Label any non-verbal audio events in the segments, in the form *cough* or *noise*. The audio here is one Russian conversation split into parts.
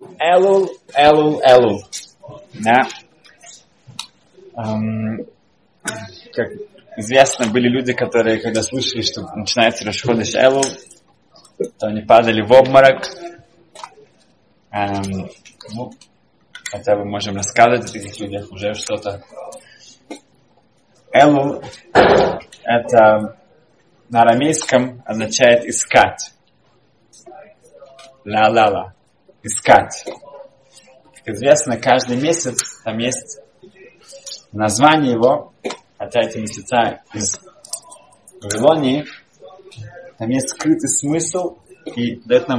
Элул, Элул, Элул. Да. Эм, как известно, были люди, которые, когда слышали, что начинается Рашходыш Элул, то они падали в обморок. Эм, ну, хотя бы можем рассказывать о таких людях уже что-то. Элул это на арамейском означает искать. Ла-ла-ла. Искать. Как известно, каждый месяц там есть название его, хотя эти месяца из Вавилонии, там есть скрытый смысл и дает нам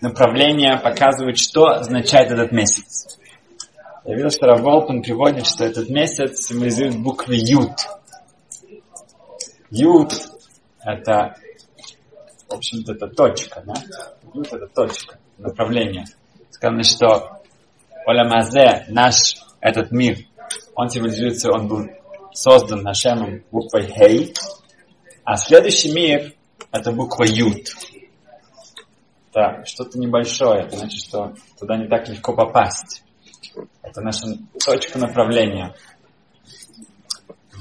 направление, показывает, что означает этот месяц. Я видел, что Раволпан приводит, что этот месяц символизирует буквы Ют. Ют – это, в общем-то, это точка, да? Ют – это точка, направление. Сказано, что Оламазе, наш этот мир, он символизируется, он был создан Нашемом буквой Хей, а следующий мир – это буква Ют. Это что-то небольшое, это значит, что туда не так легко попасть. Это наша точка направления.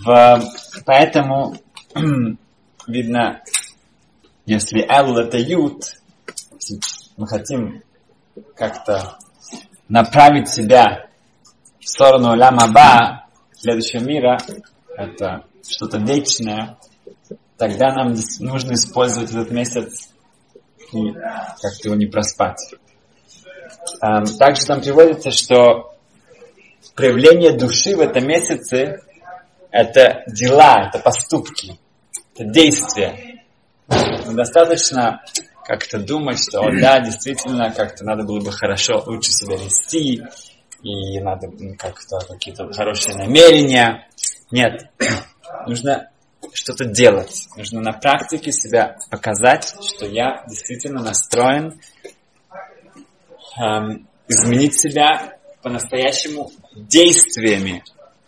В, поэтому *clears throat* видно, если Эл это Ют, мы хотим как-то направить себя в сторону Ламаба, следующего мира, это что-то вечное, тогда нам нужно использовать этот месяц и как-то его не проспать. Также там приводится, что проявление души в этом месяце это дела, это поступки, это действия. Достаточно как-то думать, что да, действительно, как-то надо было бы хорошо, лучше себя вести, и надо как-то какие-то хорошие намерения. Нет, *clears throat* нужно что-то делать. Нужно на практике себя показать, что я действительно настроен эм, изменить себя по-настоящему действиями.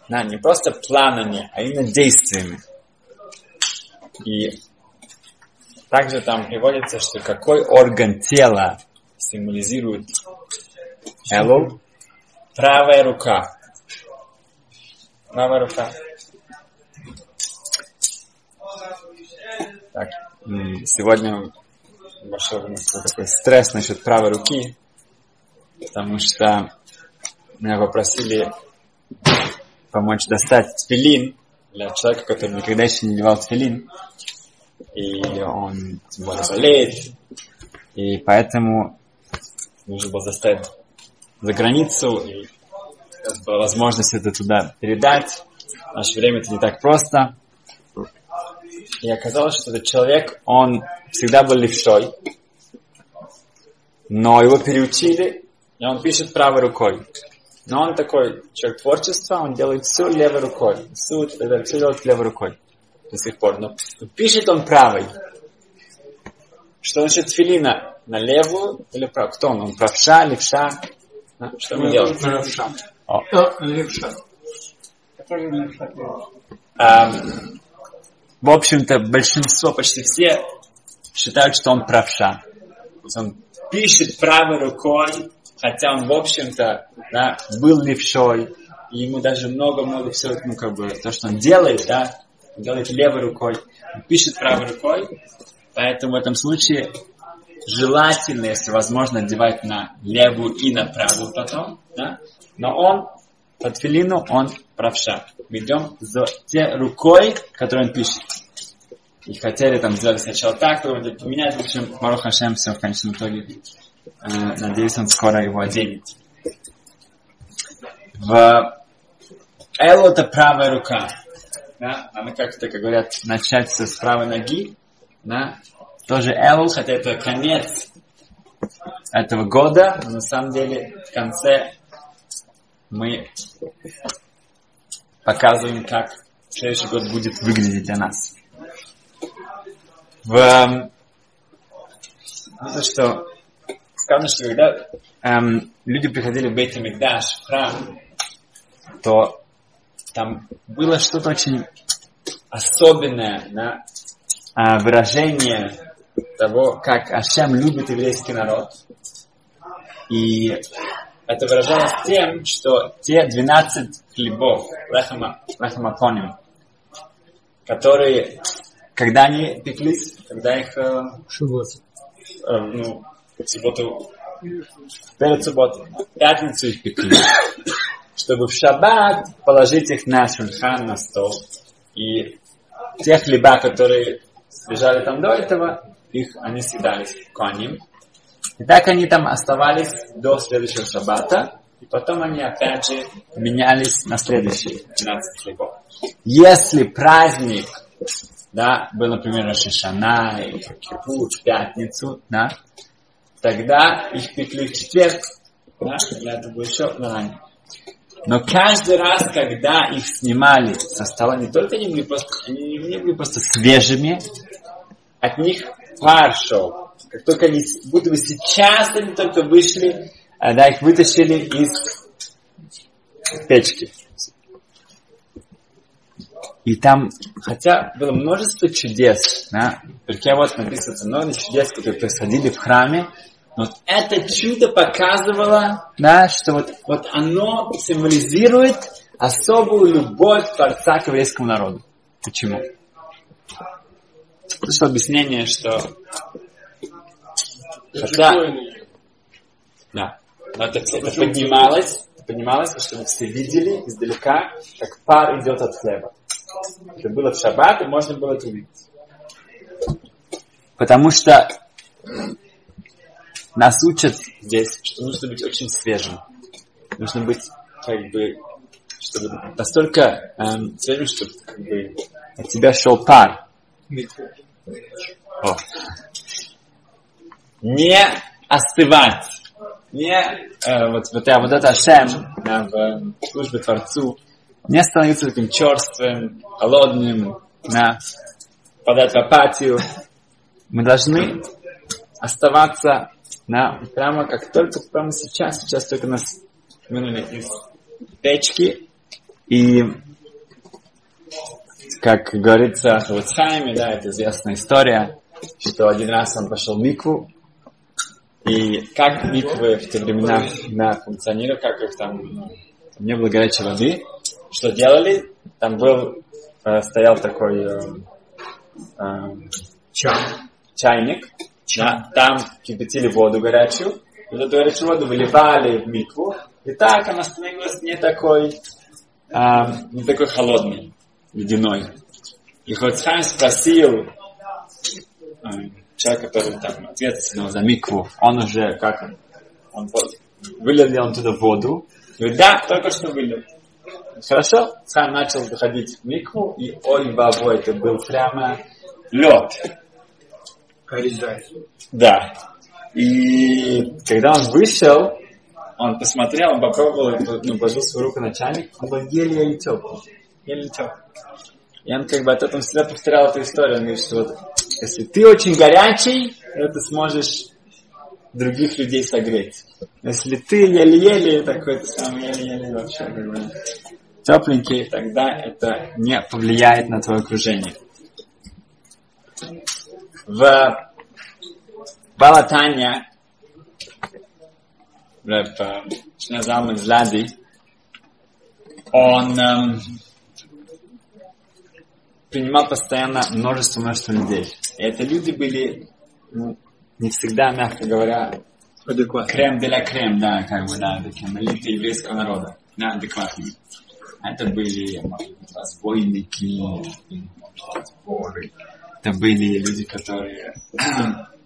Да, не просто планами, а именно действиями. И также там приводится, что какой орган тела символизирует Элул? Правая рука. Правая рука. Так, сегодня большой такой стресс насчет правой руки, потому что меня попросили помочь достать тфилин для человека, который никогда еще не надевал тфилин. И он тем более болеет. И поэтому нужно было заставить за границу. И была возможность это туда передать. В наше время это не так просто. И оказалось, что этот человек, он всегда был левшой, но его переучили, и он пишет правой рукой. Но он такой человек творчества, он делает все левой рукой. Все, все делает левой рукой до сих пор. Но пишет он правой. Что насчет филина? На левую или правую? Кто он? Он правша, левша? А? Что он делает? Правша. О. Левша. А, в общем-то, большинство, почти все считают, что он правша. Он пишет правой рукой, хотя он, в общем-то, да, был левшой, и ему даже много-много всего, ну, как бы, то, что он делает, да, делает левой рукой, пишет правой рукой, поэтому в этом случае желательно, если возможно, одевать на левую и на правую потом, да, но он, под филину, он правша. Мы идем за те рукой, которой он пишет. И хотели там сделать сначала так, потом поменять, в общем, Марух Хашем все в конечном итоге Э, надеюсь, он скоро его оденет. В Элу это правая рука. Да? Надо как-то, как говорят, начать с правой ноги. Да? Тоже Элу, хотя это конец этого года, но на самом деле в конце мы показываем, как следующий год будет выглядеть для нас. В, ну, что сказано, что когда эм, люди приходили в Бейт в храм, то там было что-то очень особенное, да, э, выражение того, как Ашем любит еврейский народ. И это выражалось тем, что те 12 хлебов, лехама, лехамаконим, которые, когда они пеклись, когда их... Э, э, ну, субботу, перед субботой, в пятницу их пекли, чтобы в шаббат положить их на шульхан, на стол. И те хлеба, которые лежали там до этого, их они съедались конем. И так они там оставались до следующего шаббата, и потом они опять же менялись на следующие 12 хлебов. Если праздник, да, был, например, Рашишана или Кипур пятницу, да, тогда их пекли в четверг, да, тогда это было еще ранее. Но каждый раз, когда их снимали со стола, не только они были просто, они не были просто свежими, от них пар шел. Как только они, будто бы сейчас они только вышли, а, да, их вытащили из печки. И там, хотя было множество чудес, да, только вот написано много чудес, которые происходили в храме, но вот это чудо показывало, да, что вот, вот оно символизирует особую любовь Творца к еврейскому народу. Почему? Пришло объяснение, что хотя, да, но это, это поднималось, поднималось, чтобы все видели издалека, как пар идет от хлеба. Это было в шаббат, и можно было это увидеть. Потому что нас учат здесь, что нужно быть очень свежим. Нужно быть, как бы, чтобы настолько эм, свежим, чтобы как бы, от тебя шел пар. О. Не остывать. Не э, вот, вот, вот, вот это Ашем да, в службе Творцу. Не становиться таким черствым, холодным, да, подать в апатию. Мы должны оставаться да, прямо как только прямо сейчас, сейчас только нас вынули из печки, и как говорится в Хавацхайме, да, это известная история, что один раз он пошел в микву, и как миквы в те времена да, функционировали, как их там, не было горячей воды, что делали? Там был, э, стоял такой э, э, чайник, да, там кипятили воду горячую, и эту горячую воду выливали в микву, и так она становилась не такой, а, не такой холодной, ледяной. И Хоцхайм спросил человека, который там ответственный за микву, он уже как он, вылил ли он туда воду? Говорит, да, только что вылил. Хорошо, сам начал доходить в микву, и ой, бабой, это был прямо лед. Коризай. Да. И когда он вышел, он посмотрел, он попробовал, ну, положил свою руку на чайник, он был еле-еле теплый. Еле теплый. И он как бы от этого всегда повторял эту историю. Он говорит, что вот если ты очень горячий, то ты сможешь других людей согреть. Если ты еле-еле такой, ты сам еле-еле вообще как бы тепленький, тогда это не повлияет на твое окружение в Балатане, в Шназалман Злади, он эм, принимал постоянно множество-множество людей. И это люди были ну, не всегда, мягко говоря, адекватно. Крем де ля крем, да, как бы, да, такие элиты еврейского народа. Да, адекватные. Это были, может быть, разбойники, это были люди, которые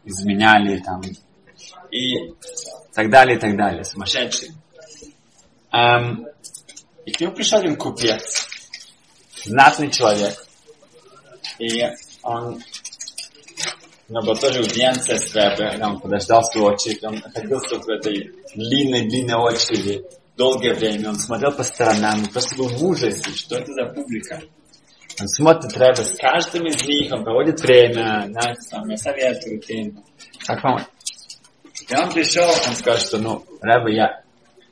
изменяли там и так далее, и так далее, сумасшедшие. Um, и к нему пришел один купец, знатный человек. И он у него была тоже аудиенция с Рэбе, он подождал свою очередь, он находился в этой длинной-длинной очереди долгое время, он смотрел по сторонам, он просто был в ужасе, что это за публика. Он смотрит Рэбе с каждым из них, он проводит время, да, там, советует им. Как вам? И он пришел, он сказал, что, ну, Рэбе, я,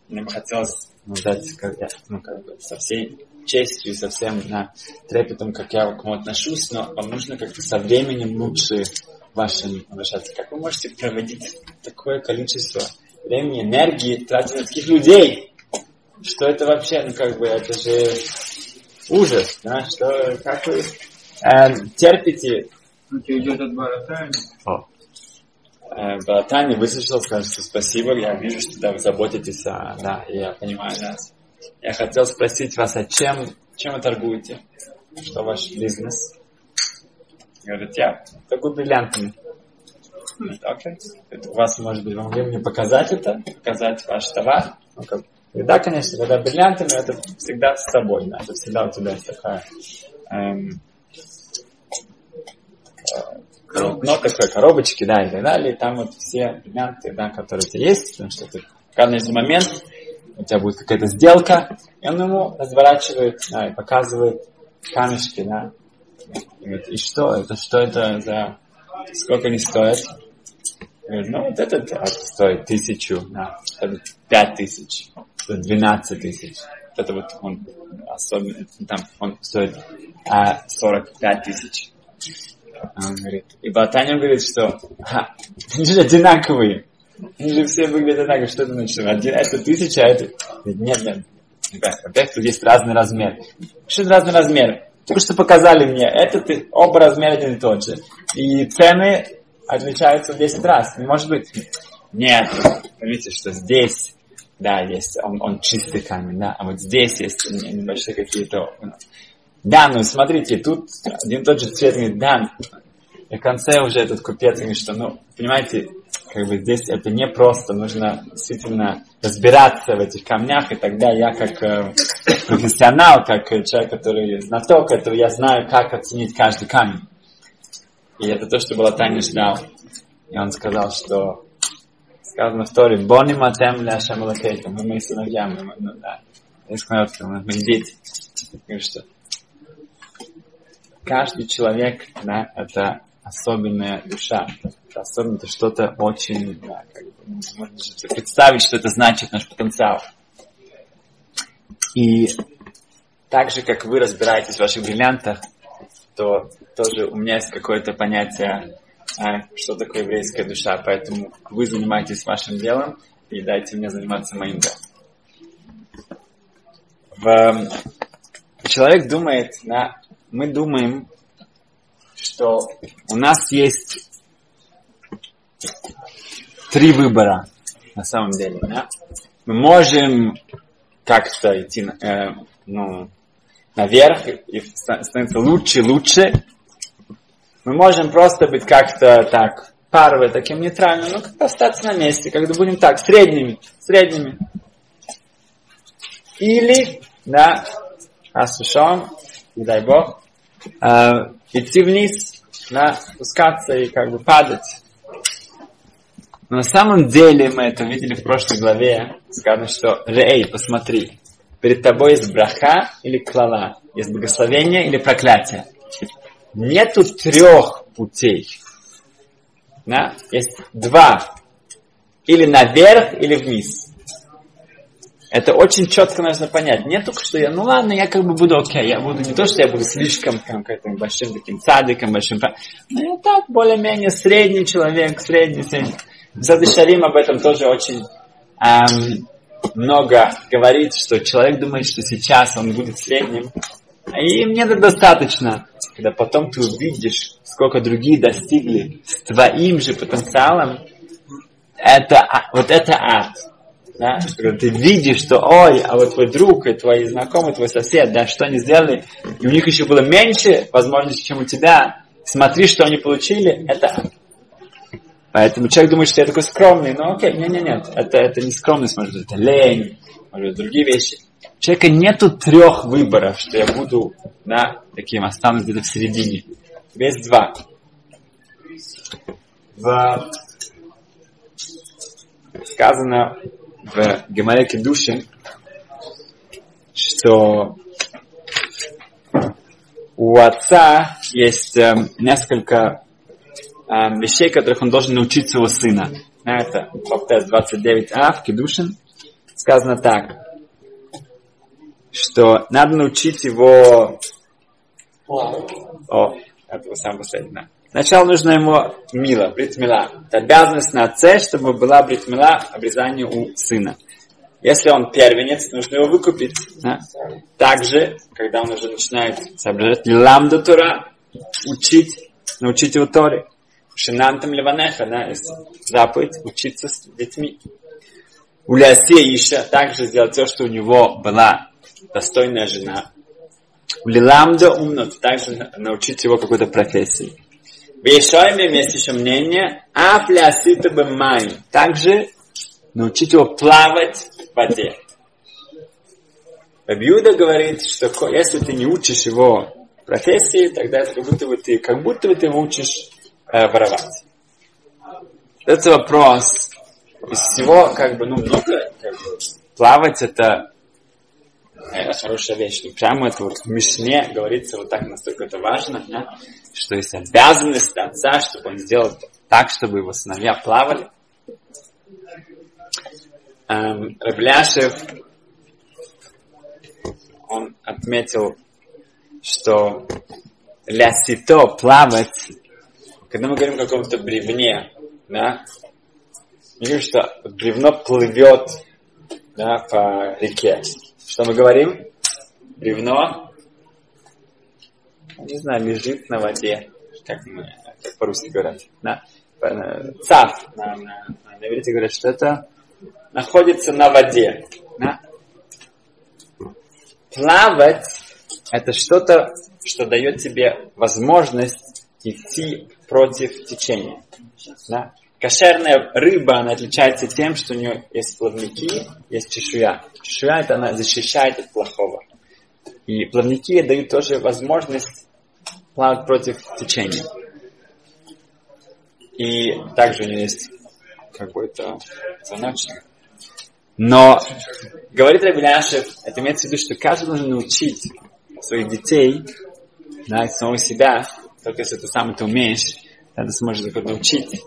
мне бы хотелось, ну, дать, как я, ну, как бы, со всей честью, со всем да, трепетом, как я к нему отношусь, но вам нужно как-то со временем лучше вашим обращаться. Как вы можете проводить такое количество времени, энергии тратить на таких людей. Что это вообще, ну как бы, это же ужас, да, что, как вы э, терпите. Ну, идет от. О. Э, Баратани выслушал, сказал, что спасибо, я вижу, что да, вы заботитесь, а, да, я понимаю нас. Я хотел спросить вас, а чем, чем вы торгуете? Что ваш бизнес? Говорит, я торгую бриллиантами. Окей. Это у вас, может быть, могли мне показать это, показать ваш товар. Ну, как, да, конечно, когда бриллиантами, это всегда с собой, да, это всегда у тебя есть такая эм, ну, такой коробочки, да, и так далее. И там вот все бриллианты, да, которые у тебя есть, потому что ты в каждый момент у тебя будет какая-то сделка, и он ему разворачивает, да, и показывает камешки, да. И говорит, и что это, что это за, сколько они стоят? Ну вот этот а, стоит тысячу, пять тысяч, двенадцать тысяч. Это вот он особенно, там он стоит а, 45 тысяч. Он говорит, и Батанин говорит, что а, они же одинаковые. Они же все выглядят одинаково. Что это значит? Один, это тысяча, а это... Нет, нет. Во-первых, тут есть разный размер. Что разный размер? Только что показали мне, это ты, оба размера один и тот же. И цены отличаются в 10 раз. Не может быть. Нет, видите, что здесь, да, есть, он, он чистый камень, да, а вот здесь есть небольшие какие-то... Да, ну смотрите, тут один тот же цвет, говорит, да, и в конце уже этот купец говорит, что, ну, понимаете, как бы здесь это не просто, нужно действительно разбираться в этих камнях, и тогда я как э, профессионал, как человек, который знаток этого, я знаю, как оценить каждый камень. И это то, что Балатани ждал. И он сказал, что сказано в Торе, «Бони матем ля шамалакейта». Мы мои сыновья, мы, ну, да. Я сказал, мы дети. что каждый человек, да, это особенная душа. Это особенно это что-то очень, да, можно представить, что это значит наш потенциал. И так же, как вы разбираетесь в ваших бриллиантах, то тоже у меня есть какое-то понятие, а, что такое еврейская душа. Поэтому вы занимаетесь вашим делом и дайте мне заниматься моим делом. В... Человек думает, да, мы думаем, что у нас есть три выбора на самом деле. Да? Мы можем как-то идти э, ну, наверх и становиться лучше и лучше. Мы можем просто быть как-то так паровой, таким нейтральным, но как-то остаться на месте, когда будем так, средними, средними. Или, да, осушен, не дай бог, э, идти вниз, да, спускаться и как бы падать. Но на самом деле мы это видели в прошлой главе. Сказано, что Рей, посмотри, перед тобой есть браха или клала, есть благословение или проклятие. Нету трех путей. Да? Есть два. Или наверх, или вниз. Это очень четко нужно понять. Не только что я, ну ладно, я как бы буду окей, я буду не то, что я буду слишком там, каким большим таким садиком, большим, но я так более-менее средний человек, средний, средний. Зады Шарим об этом тоже очень эм, много говорит, что человек думает, что сейчас он будет средним, и мне это достаточно. Когда потом ты увидишь, сколько другие достигли с твоим же потенциалом, это, а, вот это ад. Да? Когда ты видишь, что ой, а вот твой друг, и твой знакомый, твой сосед, да, что они сделали, и у них еще было меньше возможностей, чем у тебя, смотри, что они получили, это Поэтому человек думает, что я такой скромный, но окей, нет, нет, нет, это, это не скромность, может быть, это лень, может быть, другие вещи. У человека нету трех выборов, что я буду, да, таким, останусь где-то в середине. Есть два. В... Сказано в Гемареке Душин, что у отца есть э, несколько э, вещей, которых он должен научить своего сына. Это Баптес 29а в Кедушин. Сказано так, что надо научить его... О, это самое последнее, Сначала нужно ему мила, бритмила. Это обязанность на отце, чтобы была бритмила обрезание у сына. Если он первенец, нужно его выкупить. Да? Также, когда он уже начинает соображать ламду Тура, учить, научить его Торе. Шинантам Ливанеха, да, заповедь учиться с детьми. У Лясе также сделать то, что у него была достойная жена. У Лиламда умно, также научить его какой-то профессии. В Ешойме есть еще мнение, а плясита бы май. Также научить его плавать в воде. Бабиуда говорит, что если ты не учишь его профессии, тогда как будто бы ты, как будто бы ты учишь э, воровать. Это вопрос. Из всего, как бы, ну, много, как бы, плавать это это хорошая вещь. И прямо это вот в Мишне говорится вот так, настолько это важно, да? что есть обязанность отца, чтобы он сделал так, чтобы его сыновья плавали. Эм, Рабляшев, он отметил, что для сито плавать, когда мы говорим о каком-то бревне, да, мы говорим, что бревно плывет да, по реке. Что мы говорим? Бревно, не знаю, лежит на воде, как, мы, как по-русски говорят. Да? Цав, на, на, на иврите говорят, что это находится на воде. Да? Плавать – это что-то, что дает тебе возможность идти против течения. Да? Кошерная рыба, она отличается тем, что у нее есть плавники, есть чешуя. Чешуя это она защищает от плохого. И плавники дают тоже возможность плавать против течения. И также у нее есть какой-то звоночек. Но, говорит Рабиляшев, это имеется в виду, что каждый должен научить своих детей, да, самого себя, только если ты сам это умеешь, тогда сможешь это научить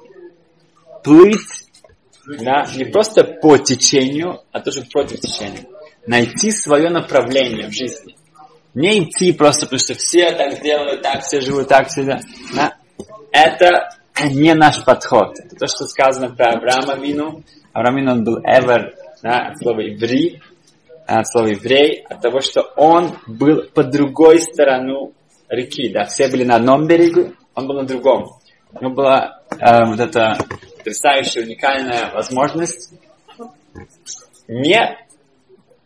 плыть да, не просто по течению, а тоже против течения. Найти свое направление в жизни. Не идти просто потому, что все так делают, так все живут, так все да. Это не наш подход. Это то, что сказано про Авраама Вину. Авраам Вину он был ever, да, от слова еврей, от слова еврей, от того, что он был по другой сторону реки. Да. Все были на одном берегу, он был на другом. У него была э, вот эта потрясающая, уникальная возможность не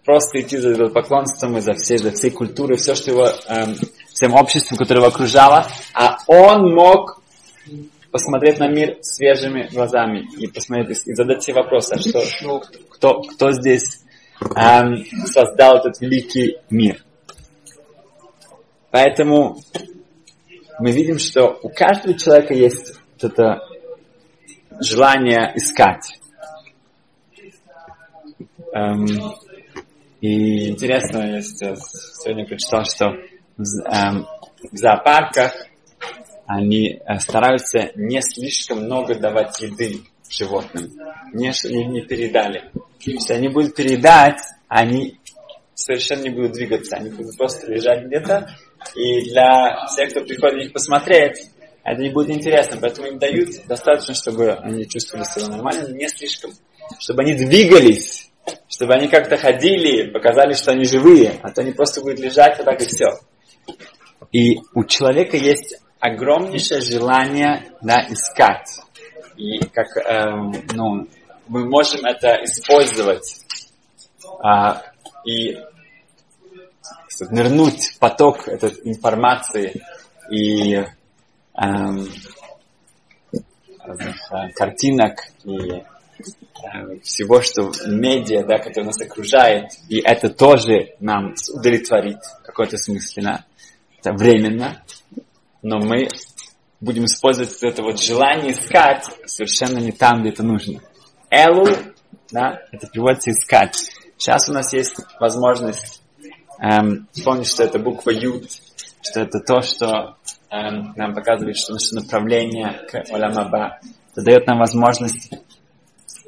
просто идти за поклонством и за всей, за всей культурой, все, что его, эм, всем обществом, которое его окружало, а он мог посмотреть на мир свежими глазами и посмотреть и задать себе вопросы, а что, кто, кто здесь эм, создал этот великий мир. Поэтому мы видим, что у каждого человека есть вот это желание искать. Эм, и интересно, я сегодня прочитал, что в, эм, в зоопарках они э, стараются не слишком много давать еды животным. Не, не, не передали. Если они будут передать, они совершенно не будут двигаться. Они будут просто лежать где-то. И для всех, кто приходит них посмотреть, это не будет интересно, поэтому им дают достаточно, чтобы они чувствовали себя нормально, но не слишком. Чтобы они двигались, чтобы они как-то ходили, показали, что они живые, а то они просто будут лежать вот так и все. И у человека есть огромнейшее желание да, искать. И как эм, ну, мы можем это использовать а, и нырнуть в поток этой информации и Эм, разных картинок и э, всего, что медиа, да, которое нас окружает, и это тоже нам удовлетворит в какой-то смысле, да? это временно, но мы будем использовать это вот желание искать совершенно не там, где это нужно. Элу, да, это переводится искать. Сейчас у нас есть возможность эм, вспомнить, что это буква Юд, что это то, что эм, нам показывает, что наше направление к Оламаба. Это дает нам возможность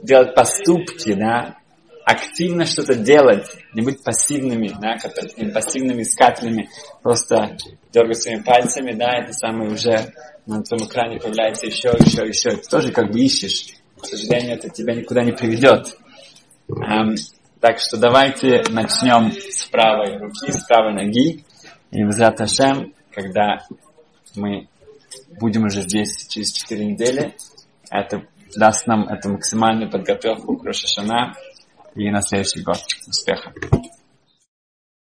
делать поступки, да, активно что-то делать, не быть пассивными, да, как пассивными искателями, просто дергать своими пальцами, да, это самое уже на твоем экране появляется еще, еще, еще. Ты тоже как бы ищешь. К сожалению, это тебя никуда не приведет. Эм, так что давайте начнем с правой руки, с правой ноги. И в Хашем, когда мы будем уже здесь через 4 недели, это даст нам эту максимальную подготовку к Рошашана и на следующий год. Успехов!